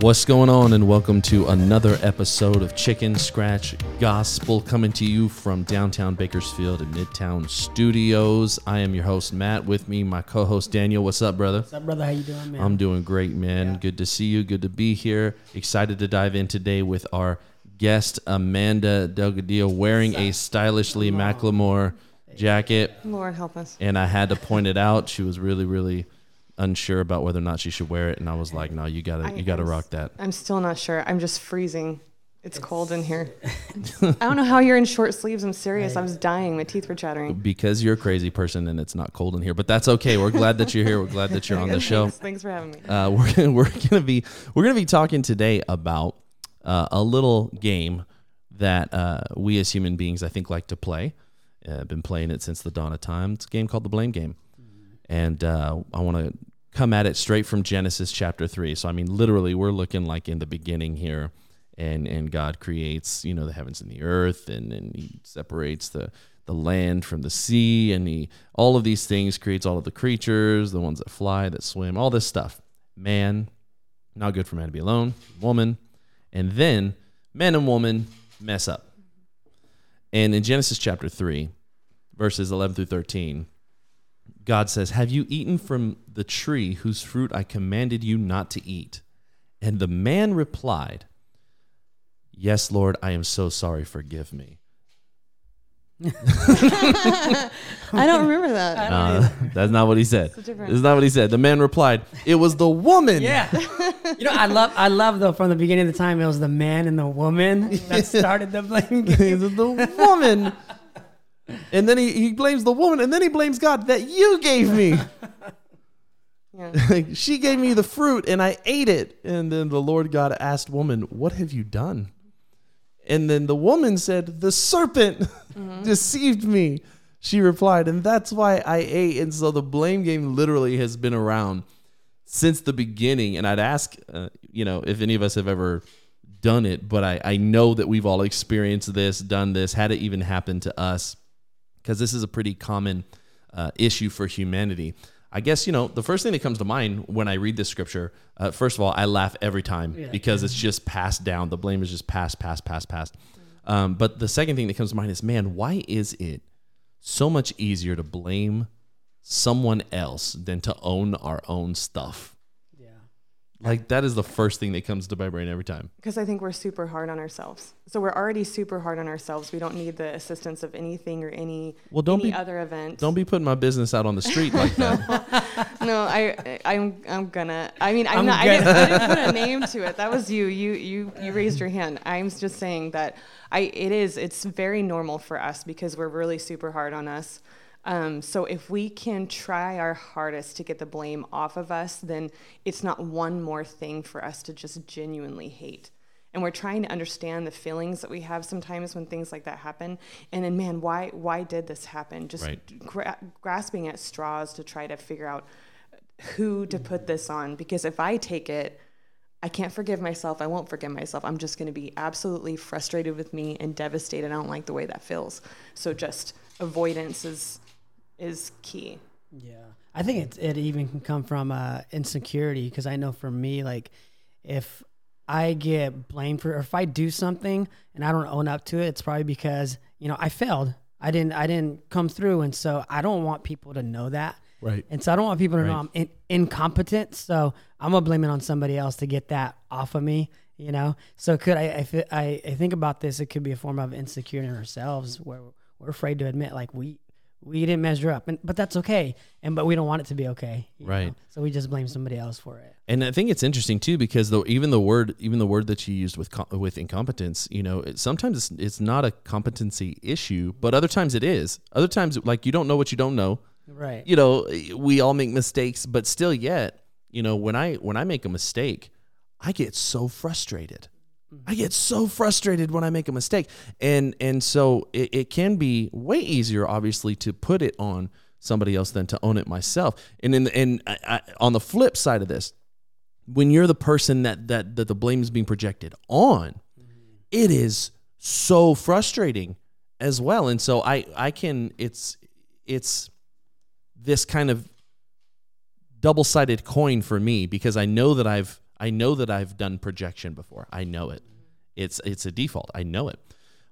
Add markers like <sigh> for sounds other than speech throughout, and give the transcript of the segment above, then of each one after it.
What's going on, and welcome to another episode of Chicken Scratch Gospel coming to you from downtown Bakersfield and Midtown Studios. I am your host, Matt. With me, my co host, Daniel. What's up, brother? What's up, brother? How you doing, man? I'm doing great, man. Good to see you. Good to be here. Excited to dive in today with our guest, Amanda Delgadillo, wearing a stylishly Macklemore jacket. Lord help us. And I had to point it out. She was really, really unsure about whether or not she should wear it, and I was like, "No, you gotta, I- you gotta I'm rock that." I'm still not sure. I'm just freezing. It's cold in here. <laughs> I don't know how you're in short sleeves. I'm serious. I was dying. My teeth were chattering. Because you're a crazy person and it's not cold in here, but that's okay. We're glad that you're here. We're glad that you're on the <laughs> show. Thanks, thanks for having me. Uh, we're gonna, <laughs> we're gonna be we're gonna be talking today about uh, a little game that uh, we as human beings I think like to play. Uh, I've been playing it since the dawn of time. It's a game called the Blame Game, and uh, I want to come at it straight from Genesis chapter three. So I mean, literally, we're looking like in the beginning here, and and God creates you know the heavens and the earth, and and He separates the the land from the sea, and He all of these things creates all of the creatures, the ones that fly, that swim, all this stuff. Man, not good for man to be alone. Woman, and then man and woman mess up. And in Genesis chapter 3, verses 11 through 13, God says, Have you eaten from the tree whose fruit I commanded you not to eat? And the man replied, Yes, Lord, I am so sorry. Forgive me. <laughs> I don't remember that. Uh, that's not what he said. a different- That's not what he said. The man replied, It was the woman. yeah. you know, I love, I love though. From the beginning of the time, it was the man and the woman that <laughs> started the blame He game. said, the woman. <laughs> And then he, he blames the woman, and then he blames God that you gave me. <laughs> <laughs> Yeah. She gave me the fruit, and I ate it. And then the Lord God asked woman, What have you done? And then the woman said, The serpent <laughs> deceived me. She replied, and that's why I ate. And so the blame game literally has been around since the beginning. And I'd ask, uh, you know, if any of us have ever done it, but I, I know that we've all experienced this, done this, had it even happen to us, because this is a pretty common uh, issue for humanity. I guess, you know, the first thing that comes to mind when I read this scripture, uh, first of all, I laugh every time Yeah. because it's just passed down. The blame is just passed, passed, passed, passed. Um, but the second thing that comes to mind is, man, why is it so much easier to blame someone else than to own our own stuff? Like that is the first thing that comes to my brain every time. Because I think we're super hard on ourselves. So we're already super hard on ourselves. We don't need the assistance of anything or any Well, don't any be other event. don't be putting my business out on the street like that. <laughs> no, I, I'm, I'm gonna. I mean, I'm, I'm not. I didn't. I didn't put a name to it. That was you. You, you, you raised your hand. I'm just saying that I. It is. It's very normal for us because we're really super hard on us. Um, so if we can try our hardest to get the blame off of us, then it's not one more thing for us to just genuinely hate. And we're trying to understand the feelings that we have sometimes when things like that happen. And then, man, why why did this happen? Just Right. gra- grasping at straws to try to figure out who to put this on because if I take it, I can't forgive myself. I won't forgive myself. I'm just going to be absolutely frustrated with me and devastated. I don't like the way that feels. So just avoidance is is key. Yeah, I think it it even can come from uh, insecurity because I know for me, like if I get blamed for, or if I do something and I don't own up to it, it's probably because you know I failed. I didn't I didn't come through, and so I don't want people to know that. Right. And so I don't want people to know I'm in, incompetent. So I'm gonna blame it on somebody else to get that off of me. You know. So could I? I, thi- I, I think about this. It could be a form of insecurity in ourselves, where we're afraid to admit like we we didn't measure up, and but that's okay. And but we don't want it to be okay. Right. know? So we just blame somebody else for it. And I think it's interesting too because though even the word even the word that you used with with incompetence, you know, it, sometimes it's, it's not a competency issue, but other times it is. Other times like you don't know what you don't know. Right. You know, we all make mistakes, but still yet, you know, when I when I make a mistake, I get so frustrated. I get so frustrated when I make a mistake. And and so it, it can be way easier obviously to put it on somebody else than to own it myself. And in and I, I, on the flip side of this, when you're the person that that that the blame is being projected on, it is so frustrating as well. And so I I can it's it's this kind of double-sided coin for me because I know that I've I know that I've done projection before. I know it. It's it's a default. I know it.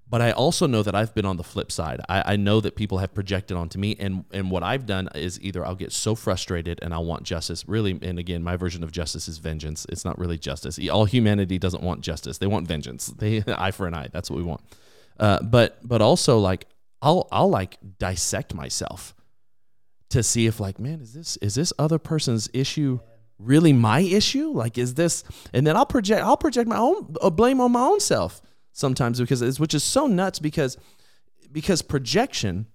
But I also know that I've been on the flip side. I, I know that people have projected onto me, and and what I've done is either I'll get so frustrated and I want justice. Really, and again, my version of justice is vengeance. It's not really justice. All humanity doesn't want justice. They want vengeance. <laughs> They eye for an eye. That's what we want. Uh, but but also like I'll I'll like dissect myself to see if like man is this is this other person's issue really my issue? Like is this? And then I'll project I'll project my own uh, blame on my own self sometimes because it's which is so nuts because because projection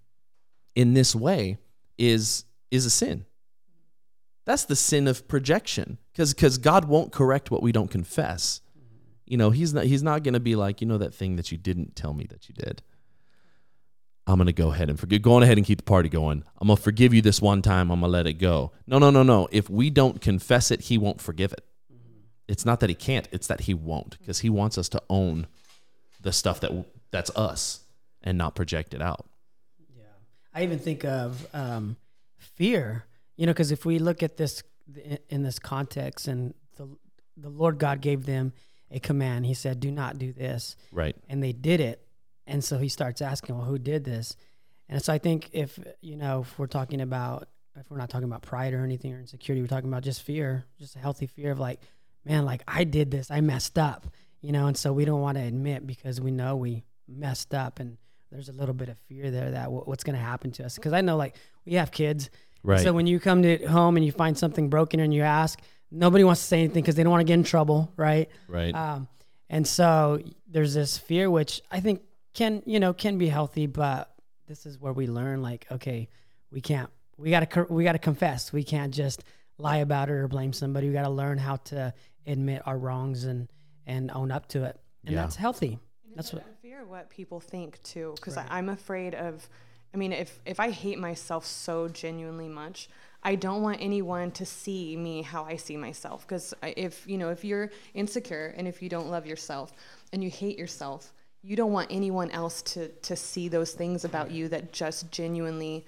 in this way is is a sin. That's the sin of projection because because God won't correct what we don't confess. You know, he's not he's not going to be like, you know that thing that you didn't tell me that you did. I'm going to go ahead and forgive. Go on ahead and keep the party going. I'm going to forgive you this one time. I'm going to let it go. No, no, no, no. If we don't confess it, he won't forgive it. It's not that he can't, it's that he won't because he wants us to own the stuff that that's us and not project it out. Yeah. I even think of um, fear, you know, because if we look at this in this context and the, the Lord God gave them a command, he said, do not do this. Right. And they did it and so he starts asking, well, who did this? And so I think if, you know, if we're talking about, if we're not talking about pride or anything or insecurity, we're talking about just fear, just a healthy fear of like, man, like I did this, I messed up, you know, and so we don't want to admit because we know we messed up and there's a little bit of fear there that w- what's going to happen to us. Cause I know like we have kids. Right. So when you come to home and you find something broken and you ask, nobody wants to say anything because they don't want to get in trouble. Right. Right. Um, and so there's this fear, which I think can you know can be healthy, but this is where we learn like okay, we can't we gotta we gotta confess. We can't just lie about it or blame somebody. We gotta learn how to admit our wrongs and and own up to it, and Yeah. that's healthy. That's what. I fear what people think too, because I'm afraid of. I mean, if if I hate myself so genuinely much, I don't want anyone to see me how I see myself. Because uh, if you know, if you're insecure and if you don't love yourself and you hate yourself, you don't want anyone else to to see those things about you that just genuinely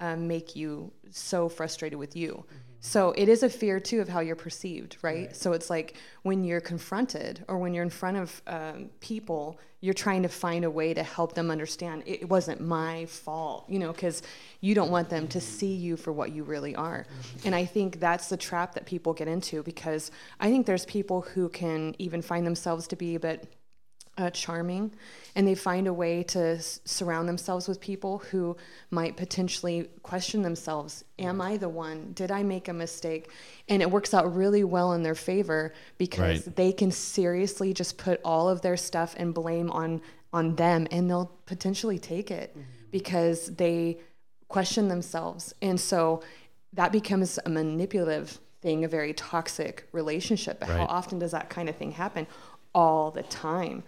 um, make you so frustrated with you. So it is a fear too of how you're perceived, right? So it's like when you're confronted or when you're in front of um, people, you're trying to find a way to help them understand it, it wasn't my fault, you know, because you don't want them to see you for what you really are. And I think that's the trap that people get into because I think there's people who can even find themselves to be a bit uh, charming, and they find a way to s- surround themselves with people who might potentially question themselves Am I the one? Did I make a mistake? And it works out really well in their favor because Right. they can seriously just put all of their stuff and blame on on them, and they'll potentially take it because they question themselves, and so that becomes a manipulative thing, a very toxic relationship. But how often does that kind of thing happen? All the time.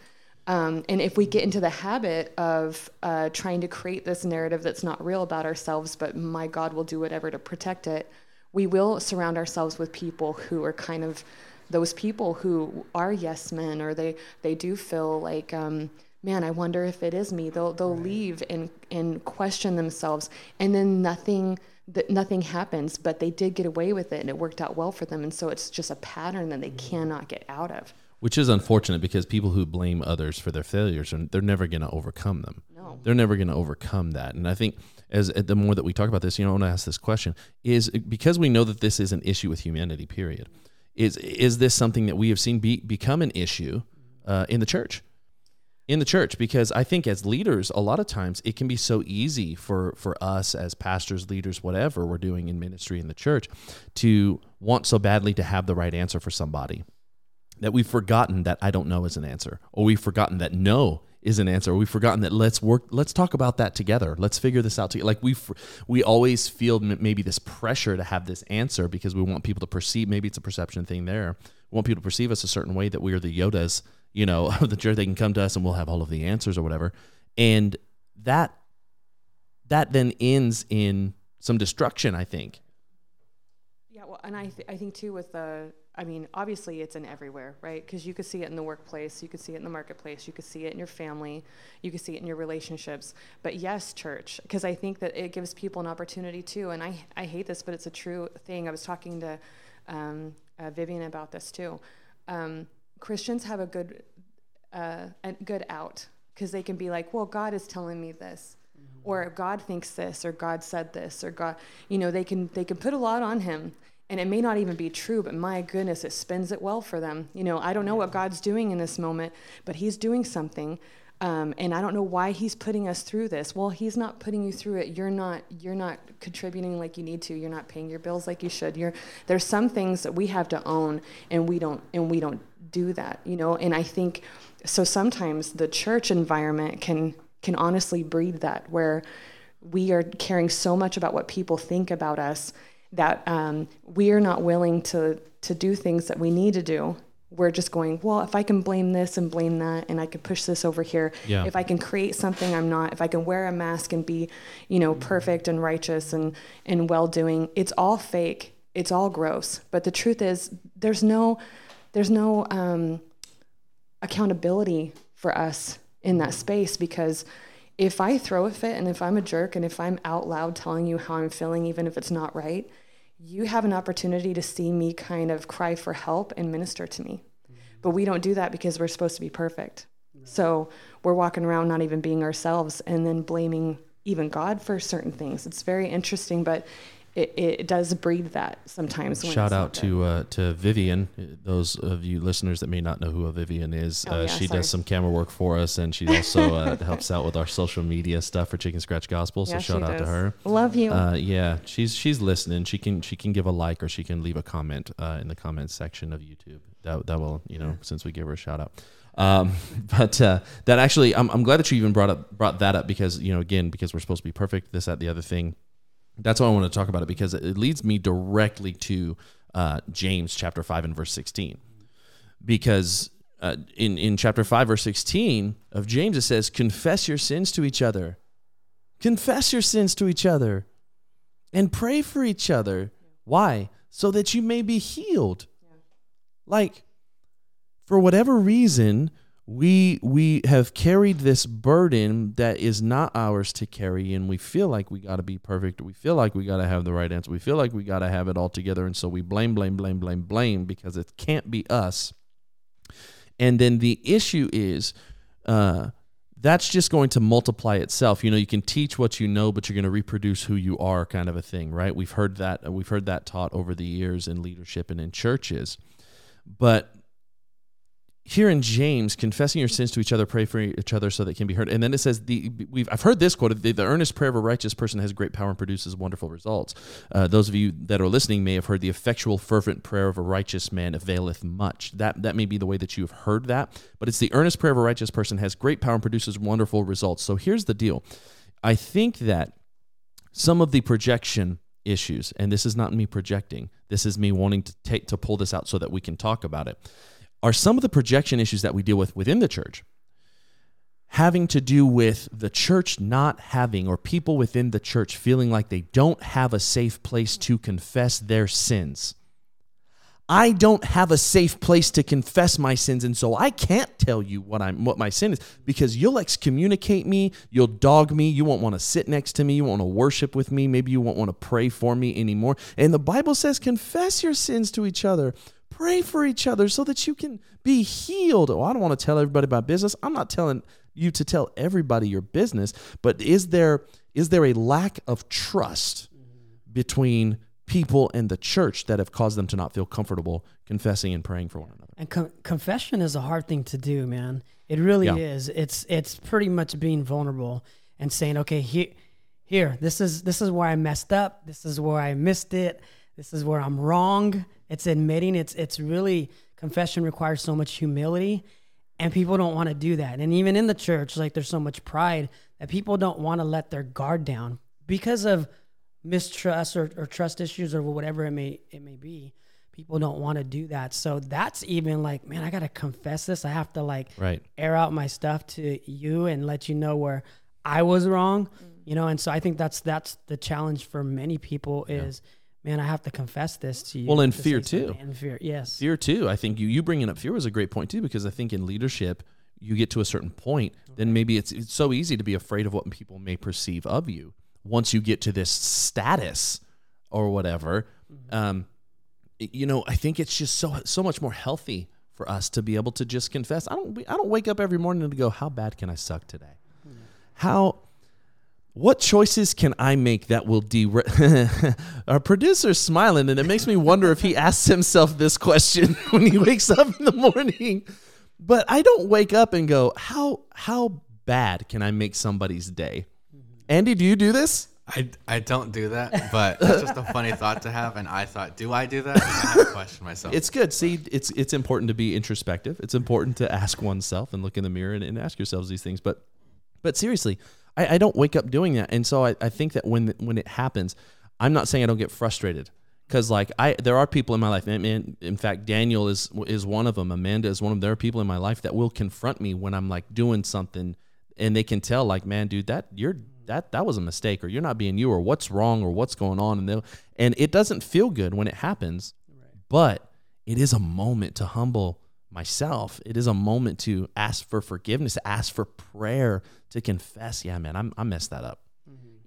Um, and if we get into the habit of uh, trying to create this narrative that's not real about ourselves, but my God will do whatever to protect it, we will surround ourselves with people who are kind of those people who are yes men, or they they do feel like, um, man, I wonder if it is me. They'll they'll leave and and question themselves, and then nothing that nothing happens, but they did get away with it, and it worked out well for them, and so it's just a pattern that they cannot get out of. Which is unfortunate because people who blame others for their failures, are- they're never going to overcome them. No. They're never going to overcome that. And I think as the more that we talk about this, you know, I want to ask this question: Is because we know that this is an issue with humanity. Period. Is is this something that we have seen be, become an issue uh, in the church? in the church because I think as leaders, a lot of times it can be so easy for for us as pastors, leaders, whatever we're doing in ministry in the church, to want so badly to have the right answer for somebody that we've forgotten that I don't know is an answer, or we've forgotten that no is an answer, or we've forgotten that let's work, let's talk about that together, let's figure this out together. Like we we always feel maybe this pressure to have this answer because we want people to perceive. Maybe it's a perception thing there. We want people to perceive us a certain way that we are the Yodas, you know, <laughs> the church. They can come to us and we'll have all of the answers or whatever, and that that then ends in some destruction. I think. Well, and I, th- I think too with the, I mean, obviously it's in everywhere, right? Because you could see it in the workplace, you could see it in the marketplace, you could see it in your family, you could see it in your relationships. But yes, church, because I think that it gives people an opportunity too. And I, I hate this, but it's a true thing. I was talking to um, uh, Vivian about this too. Um, Christians have a good uh, a good out because they can be like, well, God is telling me this, or God thinks this, or God said this, or God, you know, they can they can put a lot on Him, and it may not even be true, but my goodness, it spins it well for them. You know, I don't know what God's doing in this moment, but He's doing something. Um, and I don't know why he's putting us through this. Well, he's not putting you through it. You're not. You're not contributing like you need to. You're not paying your bills like you should. You're. There's some things that we have to own, and we don't. And we don't do that. You know. And I think so. Sometimes the church environment can can honestly breed that, where we are caring so much about what people think about us that um, we are not willing to to do things that we need to do we're just going, well, if I can blame this and blame that, and I can push this over here, Yeah. if I can create something I'm not, if I can wear a mask and be, you know, perfect and righteous and, and well doing, it's all fake. It's all gross. But the truth is, there's no, there's no um, accountability for us in that space because if I throw a fit and if I'm a jerk and if I'm out loud telling you how I'm feeling, even if it's not right, you have an opportunity to see me kind of cry for help and minister to me. But we don't do that because we're supposed to be perfect. So we're walking around not even being ourselves and then blaming even God for certain things. It's very interesting, but it, it does breed that sometimes. when Shout out to uh, to Vivian. Those of you listeners that may not know who a Vivian is, Oh, uh, yeah, she sorry. does some camera work for us, and she also uh, <laughs> helps out with our social media stuff for Chicken Scratch Gospel. So Yeah, shout out to her. Love you. Uh, yeah, she's she's listening. She can she can give a like or she can leave a comment uh, in the comments section of YouTube. That that will you know since we gave her a shout out. Um, <laughs> but uh, that actually, I'm I'm glad that you even brought up brought that up because you know again because we're supposed to be perfect. This that the other thing. That's why I want to talk about it because it leads me directly to uh, James chapter five and verse sixteen, because uh, in in chapter five verse sixteen of James it says, "Confess your sins to each other, confess your sins to each other, and pray for each other." Why? So that you may be healed. Like, for whatever reason, we we have carried this burden that is not ours to carry and we feel like we got to be perfect. We feel like we got to have the right answer. We feel like we got to have it all together and so we blame blame blame blame blame because it can't be us. And then the issue is uh that's just going to multiply itself. You know you can teach what you know but you're going to reproduce who you are kind of a thing right? We've heard that we've heard that taught over the years in leadership and in churches. But here in James, confessing your sins to each other, pray for each other so that it can be heard. And then it says, the, we've, I've heard this quoted, the, the earnest prayer of a righteous person has great power and produces wonderful results. Uh, those of you that are listening may have heard the effectual, fervent prayer of a righteous man availeth much. That, that may be the way that you have heard that, but it's the earnest prayer of a righteous person has great power and produces wonderful results. So here's the deal. I think that some of the projection issues, and this is not me projecting, this is me wanting to take to pull this out so that we can talk about it, are some of the projection issues that we deal with within the church having to do with the church not having or people within the church feeling like they don't have a safe place to confess their sins. I don't have a safe place to confess my sins, and so I can't tell you what I'm what my sin is because you'll excommunicate me, you'll dog me, you won't want to sit next to me, you won't want to worship with me, maybe you won't want to pray for me anymore. And the Bible says, confess your sins to each other, pray for each other so that you can be healed. Oh, I don't want to tell everybody about business. I'm not telling you to tell everybody your business, but is there is there a lack of trust between people and the church that have caused them to not feel comfortable confessing and praying for one another. And con- confession is a hard thing to do, man. It really Yeah. is. It's it's pretty much being vulnerable and saying, okay, here, here, this is this is where I messed up. This is where I missed it. This is where I'm wrong. It's admitting. It's it's really confession requires so much humility, and people don't want to do that. And even in the church, like there's so much pride that people don't want to let their guard down because of mistrust or, or trust issues or whatever it may it may be people don't want to do that so that's even like man i gotta confess this i have to like Right. air out my stuff to you and let you know where i was wrong mm. you know and so i think that's that's the challenge for many people is man i have to confess this to you Well, and to fear too. and fear yes Fear too. I think you you bringing up fear was a great point too because I think in leadership you get to a certain point, then maybe it's it's so easy to be afraid of what people may perceive of you once you get to this status or whatever. Um, you know, I think it's just so so much more healthy for us to be able to just confess. I don't I don't wake up every morning to go, how bad can I suck today? How what choices can I make that will derail? <laughs> Our producer's smiling, and it makes me wonder if he asks himself this question <laughs> when he wakes up in the morning. But I don't wake up and go, "How how bad can I make somebody's day?" Mm-hmm. Andy, do you do this? I, I don't do that, but it's just a funny thought to have. And I thought, do I do that? And I have to question myself. It's good. See, it's it's important to be introspective. It's important to ask oneself and look in the mirror and, and ask yourselves these things. But but seriously, I, I don't wake up doing that. And so I, I think that when when it happens, I'm not saying I don't get frustrated. Because like I there are people in my life and, and in fact Daniel is is one of them. Amanda is one of them. There are people in my life that will confront me when I'm like doing something and they can tell like man dude that you're that that was a mistake or you're not being you or what's wrong or what's going on? And they and it doesn't feel good when it happens but it is a moment to humble myself it is a moment to ask for forgiveness to ask for prayer to confess yeah man I'm, I messed that up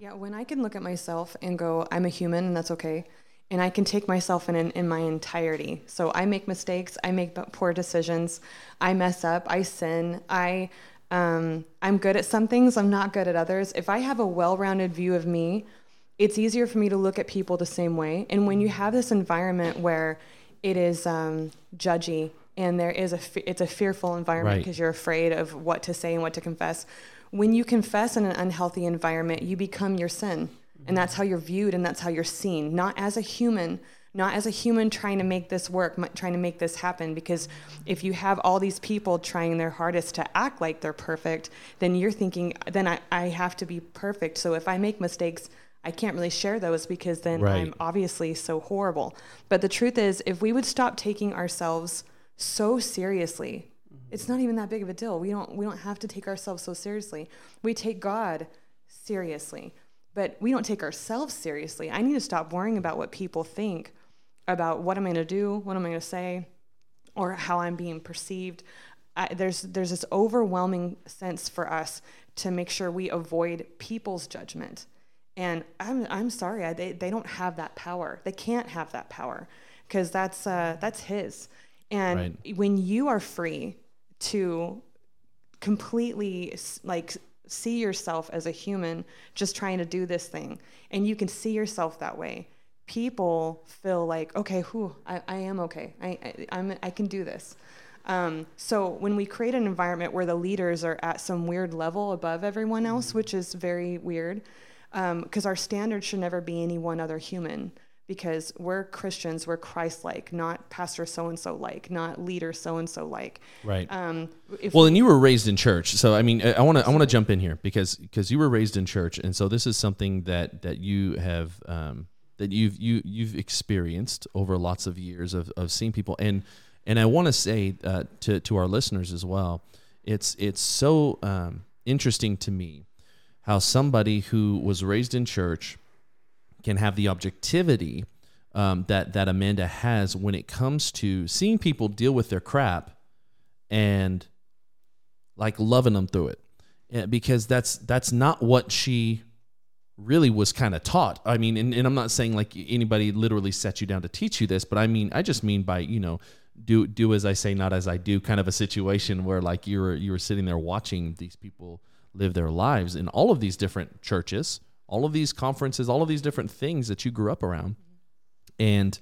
Yeah, when I can look at myself and go, I'm a human and that's okay. And I can take myself in, in, in my entirety. So I make mistakes, I make poor decisions, I mess up, I sin, I, um, I'm good at some things, I'm not good at others. If I have a well rounded view of me, it's easier for me to look at people the same way. And when you have this environment where it is um, judgy and there is a, fe- it's a fearful environment Right. because you're afraid of what to say and what to confess. When you confess in an unhealthy environment, you become your sin. And that's how you're viewed and that's how you're seen, not as a human, not as a human trying to make this work, trying to make this happen. Because if you have all these people trying their hardest to act like they're perfect, then you're thinking, then I, I have to be perfect. So if I make mistakes, I can't really share those because then Right. I'm obviously so horrible. But the truth is, if we would stop taking ourselves so seriously, it's not even that big of a deal. We don't we don't have to take ourselves so seriously. We take God seriously, but we don't take ourselves seriously. I need to stop worrying about what people think about what I'm going to do, what I'm going to say, or how I'm being perceived. I, there's there's this overwhelming sense for us to make sure we avoid people's judgment. And I'm I'm sorry, I, they they don't have that power. They can't have that power because that's uh, that's his. And when you are free to completely like see yourself as a human just trying to do this thing and you can see yourself that way people feel like okay who I, I am okay. I, I, I'm, I can do this. Um, so when we create an environment where the leaders are at some weird level above everyone else which is very weird because our standard should never be any one other human because we're Christians, we're Christ-like, not pastor so-and-so like, not leader so-and-so like. right Um, if Well, and you were raised in church, so I mean, I want to I want to jump in here because because you were raised in church, and so this is something that that you have um, that you've you you've experienced over lots of years of, of seeing people, and and I want to say uh, to to our listeners as well, it's it's so um, interesting to me how somebody who was raised in church can have the objectivity um, that that Amanda has when it comes to seeing people deal with their crap and like loving them through it. Yeah, because that's that's not what she really was kind of taught. I mean and, and i'm not saying like anybody literally set you down to teach you this but i mean i just mean by you know do do as i say not as i do kind of a situation where like you were you were sitting there watching these people live their lives in all of these different churches all of these conferences all of these different things that you grew up around. And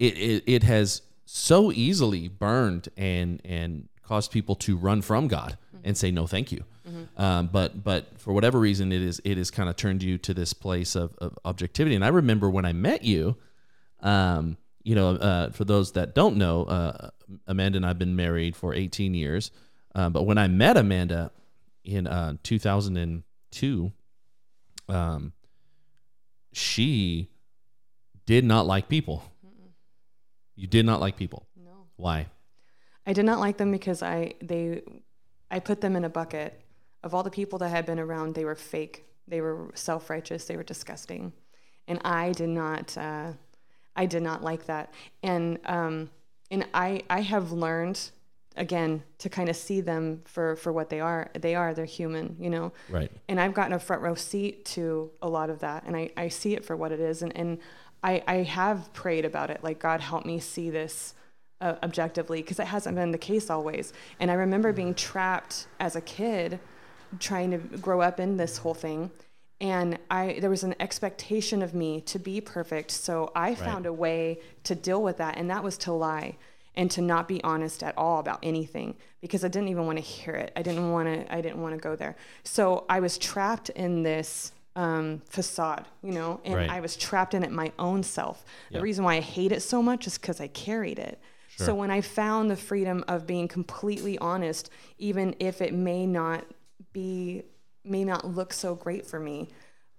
it, it, it has so easily burned and and caused people to run from God and say no thank you. Um, but but for whatever reason it is it has kind of turned you to this place of, of objectivity. And I remember when I met you um, you know uh, for those that don't know uh, Amanda and I've been married for 18 years. Uh, but when I met Amanda in uh, 2002 um, she did not like people. You did not like people. no, Why? I did not like them because I they I put them in a bucket of all the people that had been around. They were fake. They were self righteous. They were disgusting, and I did not. Uh, I did not like that. And um, and I I have learned again to kind of see them for for what they are. They are. They're human. You know. Right. and I've gotten a front row seat to a lot of that, and I, I see it for what it is, and, and I, I have prayed about it. Like, God, help me see this uh, objectively because it hasn't been the case always. And I remember being trapped as a kid trying to grow up in this whole thing. And I, there was an expectation of me to be perfect. So I found a way to deal with that. And that was to lie and to not be honest at all about anything because I didn't even want to hear it. I didn't want to, I didn't want to go there. So I was trapped in this um, facade, you know, and Right. I was trapped in it my own self. Yeah. The reason why I hate it so much is because I carried it. So when I found the freedom of being completely honest, even if it may not be, may not look so great for me,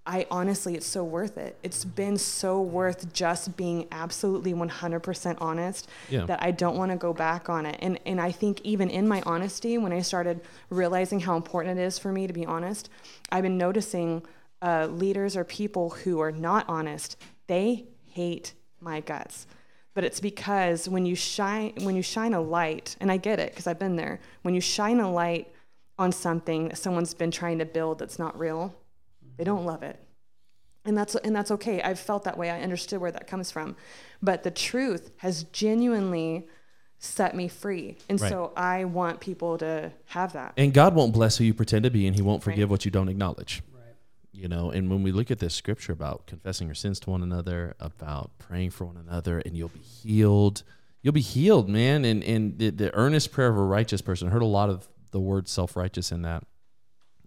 I honestly, it's so worth it. It's been so worth just being absolutely 100% honest Yeah. that I don't want to go back on it. And, and I think even in my honesty, when I started realizing how important it is for me to be honest, I've been noticing uh, leaders or people who are not honest, they hate my guts but it's because when you shine when you shine a light and i get it because i've been there when you shine a light on something that someone's been trying to build that's not real they don't love it and that's and that's okay i've felt that way i understood where that comes from but the truth has genuinely set me free and Right. so i want people to have that And God won't bless who you pretend to be, and He won't forgive Right. what you don't acknowledge. You know, and when we look at this scripture about confessing your sins to one another, about praying for one another, and you'll be healed, you'll be healed, man. And and the, the earnest prayer of a righteous person. I heard a lot of the word self righteous in that.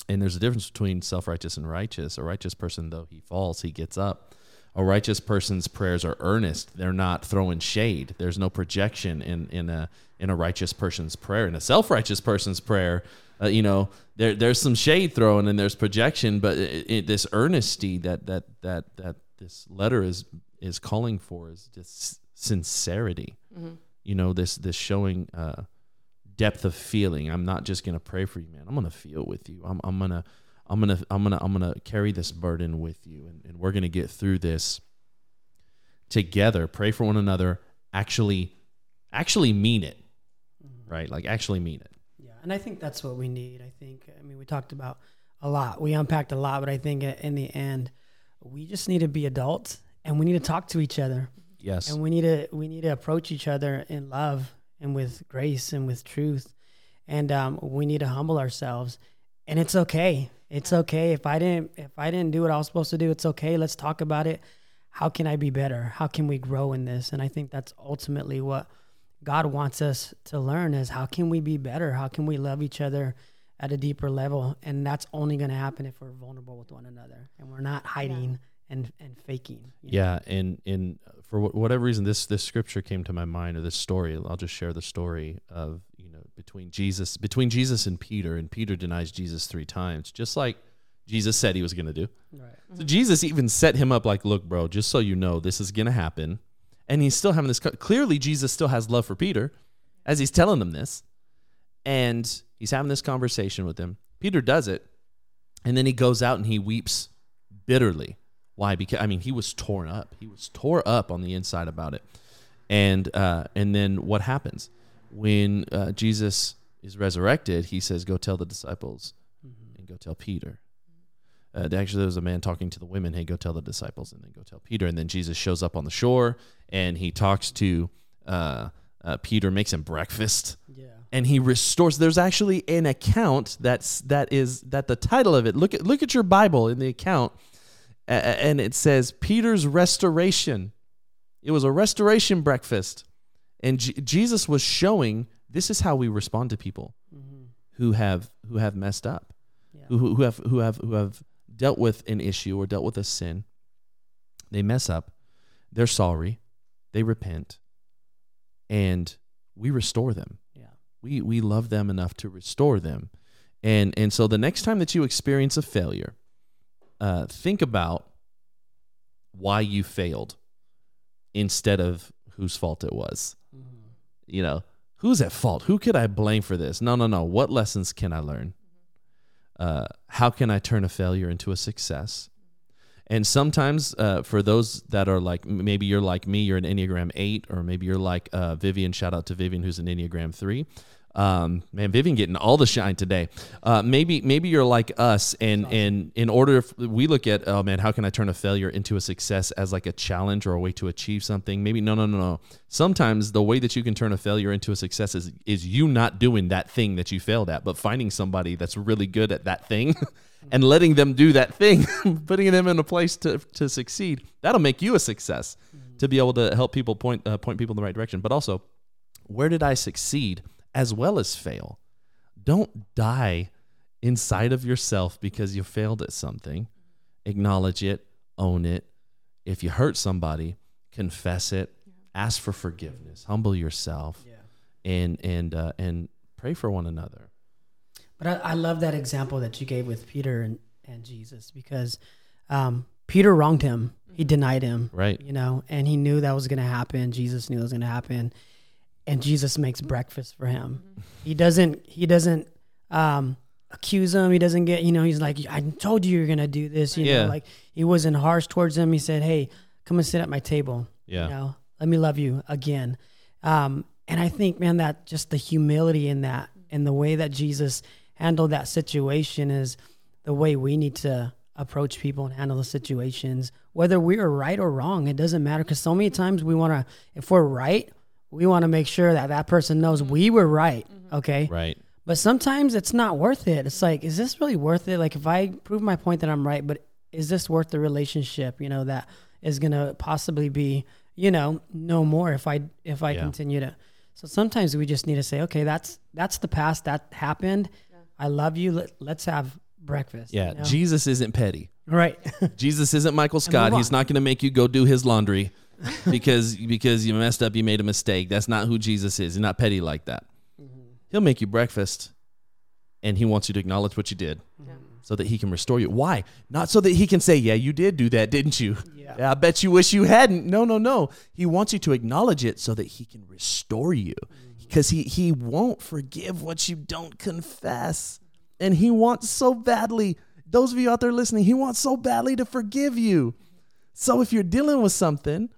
And there's a difference between self righteous and righteous. A righteous person, though he falls, he gets up. A righteous person's prayers are earnest. They're not throwing shade. There's no projection in in a in a righteous person's prayer. In a self righteous person's prayer, uh, you know, there there's some shade thrown and there's projection, but it, it, this earnesty that that that that this letter is is calling for is just sincerity. You know, this this showing uh, depth of feeling. I'm not just gonna pray for you, man. I'm gonna feel with you. I'm I'm gonna I'm gonna I'm gonna I'm gonna carry this burden with you, and, and we're gonna get through this together. Pray for one another. Actually, actually mean it, mm-hmm. right? Like actually mean it. Yeah, and I think that's what we need. I think, I mean, we talked about a lot. We unpacked a lot, but I think in the end, we just need to be adults and we need to talk to each other. Yes. And we need to we need to approach each other in love and with grace and with truth. And um, we need to humble ourselves. And it's okay. It's okay if I didn't if I didn't do what I was supposed to do. It's okay. Let's talk about it. How can I be better? How can we grow in this? And I think that's ultimately what God wants us to learn is how can we be better? How can we love each other at a deeper level? And that's only going to happen if we're vulnerable with one another and we're not hiding and and faking. you know? Yeah, and and for wh- whatever reason, this this scripture came to my mind, or this story. I'll just share the story of you know between Jesus between Jesus and Peter, and Peter denies Jesus three times, just like Jesus said he was going to do. Right. So Jesus even set him up like, look, bro, just so you know, this is going to happen, and he's still having this. co- Clearly, Jesus still has love for Peter, as he's telling him this, and he's having this conversation with him. Peter does it, and then he goes out and he weeps bitterly. Why? Because I mean, he was torn up. He was tore up on the inside about it. And uh, and then what happens when uh, Jesus is resurrected? He says, "Go tell the disciples, and go tell Peter." Uh, actually, there was a man talking to the women. Hey, go tell the disciples, and then go tell Peter. And then Jesus shows up on the shore, and he talks to uh, uh, Peter, makes him breakfast Yeah. and he restores there's actually an account that's that is that the title of it look at look at your bible in the account and it says peter's restoration. It was a restoration breakfast. And J- jesus was showing this is how we respond to people mm-hmm. who have who have messed up Yeah. who, who have who have who have dealt with an issue or dealt with a sin. They mess up. They're sorry. They repent. And we restore them. Yeah. we we love them enough to restore them. And and so the next time that you experience a failure uh, think about why you failed instead of whose fault it was. You know who's at fault? Who could i blame for this? No no no. What lessons can i learn? Uh, how can i turn a failure into a success? And sometimes uh, for those that are like maybe you're like me you're an enneagram 8 or maybe you're like uh, vivian shout out to vivian who's an enneagram 3 Um, man, Vivian getting all the shine today. Uh, maybe maybe you're like us, and and in order if we look at oh man, how can I turn a failure into a success as like a challenge or a way to achieve something? Maybe no no no no. Sometimes the way that you can turn a failure into a success is is you not doing that thing that you failed at, but finding somebody that's really good at that thing. <laughs> And letting them do that thing, <laughs> putting them in a place to, to succeed, that'll make you a success to be able to help people point uh, point people in the right direction. But also, where did I succeed as well as fail? Don't die inside of yourself because you failed at something. Acknowledge it, own it. If you hurt somebody, confess it, ask for forgiveness, humble yourself, and and uh, and pray for one another. But I, I love that example that you gave with Peter and, and Jesus because um, Peter wronged him. He denied him. Right. You know, and he knew that was going to happen. Jesus knew it was going to happen. And Jesus makes breakfast for him. He doesn't, he doesn't, um, accuse him. He doesn't get, you know, he's like, I told you you're to do this. You Yeah. know, like he wasn't harsh towards him. He said, Hey, come and sit at my table. Yeah. You know, let me love you again. Um, and I think, man, that just the humility in that and the way that Jesus handled that situation is the way we need to approach people and handle the situations, whether we are right or wrong. It doesn't matter because so many times we want to, if we're right, we want to make sure that that person knows we were right. Mm-hmm. Okay. Right. But sometimes it's not worth it. It's like, is this really worth it? Like, if I prove my point that I'm right, but is this worth the relationship? You know, that is going to possibly be, you know, no more if I if I Yeah. continue to. So sometimes we just need to say, okay, that's that's the past. That happened. I love you. Let, let's have breakfast. Yeah. you know? Jesus isn't petty. right. <laughs> Jesus isn't Michael Scott. He's not going to make you go do his laundry <laughs> because because you messed up, you made a mistake. That's not who Jesus is. He's not petty like that. Mm-hmm. He'll make you breakfast and he wants you to acknowledge what you did mm-hmm. so that he can restore you. Why? Not so that he can say, "Yeah, you did do that, didn't you?" Yeah. I bet you wish you hadn't. No, no, no. He wants you to acknowledge it so that he can restore you. Mm-hmm. Because he he won't forgive what you don't confess. And he wants so badly, those of you out there listening, he wants so badly to forgive you. So if you're dealing with something, right.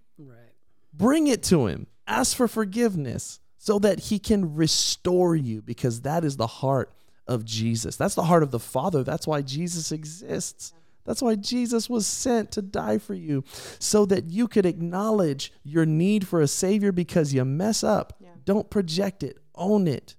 Bring it to him. Ask for forgiveness so that he can restore you because that is the heart of Jesus. That's the heart of the Father. That's why Jesus exists. That's why Jesus was sent to die for you so that you could acknowledge your need for a Savior because you mess up. Yeah. Don't project it, own it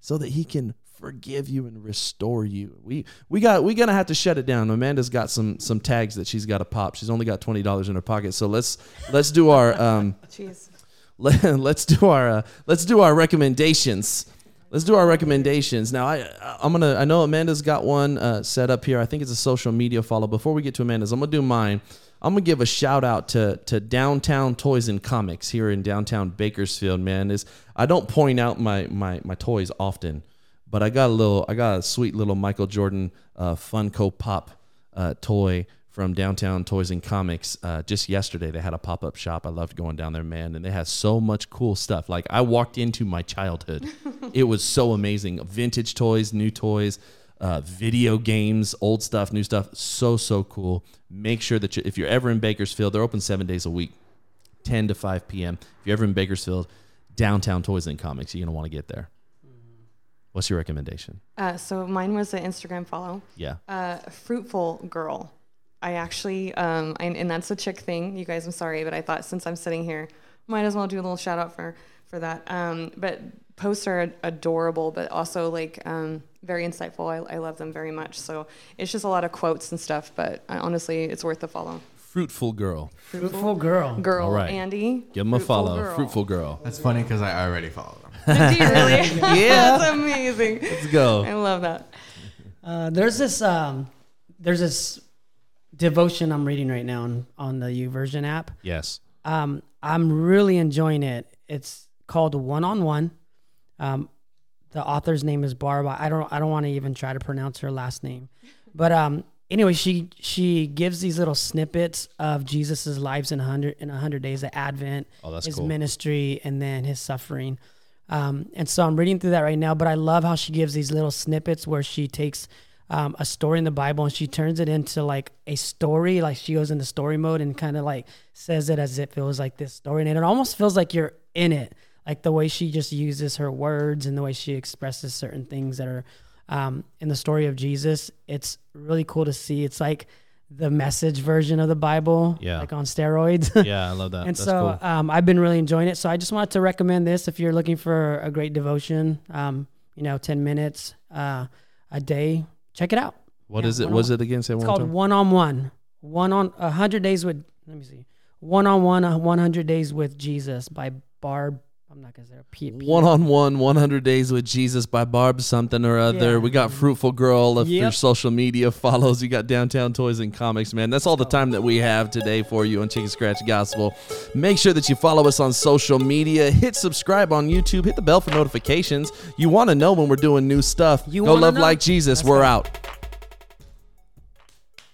so that he can forgive you and restore you. We we got we gonna have to shut it down. Amanda's got some some tags that she's got to pop. She's only got twenty dollars in her pocket, so let's let's do our um <laughs> Jeez. let, <laughs> let's do our uh, let's do our recommendations. Let's do our recommendations now. I I'm gonna I know Amanda's got one uh, set up here. I think it's a social media follow. Before we get to Amanda's, I'm gonna do mine. I'm gonna give a shout out to to Downtown Toys and Comics here in downtown Bakersfield. Man, is I don't point out my my my toys often, but I got a little I got a sweet little Michael Jordan uh, Funko Pop uh, toy from downtown Toys and Comics. Uh, just yesterday, they had a pop up shop. I loved going down there, man, and they had so much cool stuff. Like I walked into my childhood. <laughs> it was so amazing. Vintage toys, new toys, uh, video games, old stuff, new stuff. So so cool. Make sure that you, if you're ever in Bakersfield, they're open seven days a week, 10 to 5 p.m. If you're ever in Bakersfield, downtown Toys and Comics, you're gonna want to get there. What's your recommendation? Uh, so mine was an Instagram follow. Yeah. Uh, fruitful girl. I actually, um, and, and that's a chick thing. You guys, I'm sorry, but I thought since I'm sitting here, might as well do a little shout out for for that. Um, but posts are adorable, but also like um, very insightful. I, I love them very much. So it's just a lot of quotes and stuff. But uh, honestly, it's worth the follow. Fruitful girl. Fruitful girl. Girl, All right. Andy. Give him a follow. Girl. Fruitful girl. That's funny because I already follow them. You <laughs> really? Yeah. <laughs> that's amazing. Let's go. I love that. Uh, there's this um, there's this devotion I'm reading right now on, on the YouVersion app. Yes. Um, I'm really enjoying it. It's called One on One. Um, the author's name is Barba. I don't I don't want to even try to pronounce her last name, but um, anyway, she she gives these little snippets of Jesus's lives in a hundred in a hundred days of Advent, Oh, that's his cool. ministry, and then his suffering. Um, and so I'm reading through that right now, but I love how she gives these little snippets where she takes um, a story in the Bible and she turns it into like a story. Like she goes into story mode and kind of like says it as if it was like this story. And it almost feels like you're in it. like the way she just uses her words and the way she expresses certain things that are um, in the story of Jesus. It's really cool to see. It's like the message version of the Bible, Yeah. like on steroids. <laughs> Yeah, I love that. <laughs> and That's so cool. um, I've been really enjoying it. So I just wanted to recommend this if you're looking for a great devotion. Um, you know, ten minutes uh, a day. Check it out. What yeah, is it? Was it again? Say It's one called time. one on one. One on a hundred days with. Let me see. One on one. One hundred days with Jesus by Barb. I'm not gonna say her. P- P- One on one, 100 Days with Jesus by Barb something or other. Yeah. We got Fruitful Girl if your social media follows. You got Downtown Toys and Comics, man. That's all the time that we have today for you on Chicken Scratch Gospel. Make sure that you follow us on social media. Hit subscribe on YouTube. Hit the bell for notifications. You want to know when we're doing new stuff. You Go love know? like Jesus. Let's we're go. out.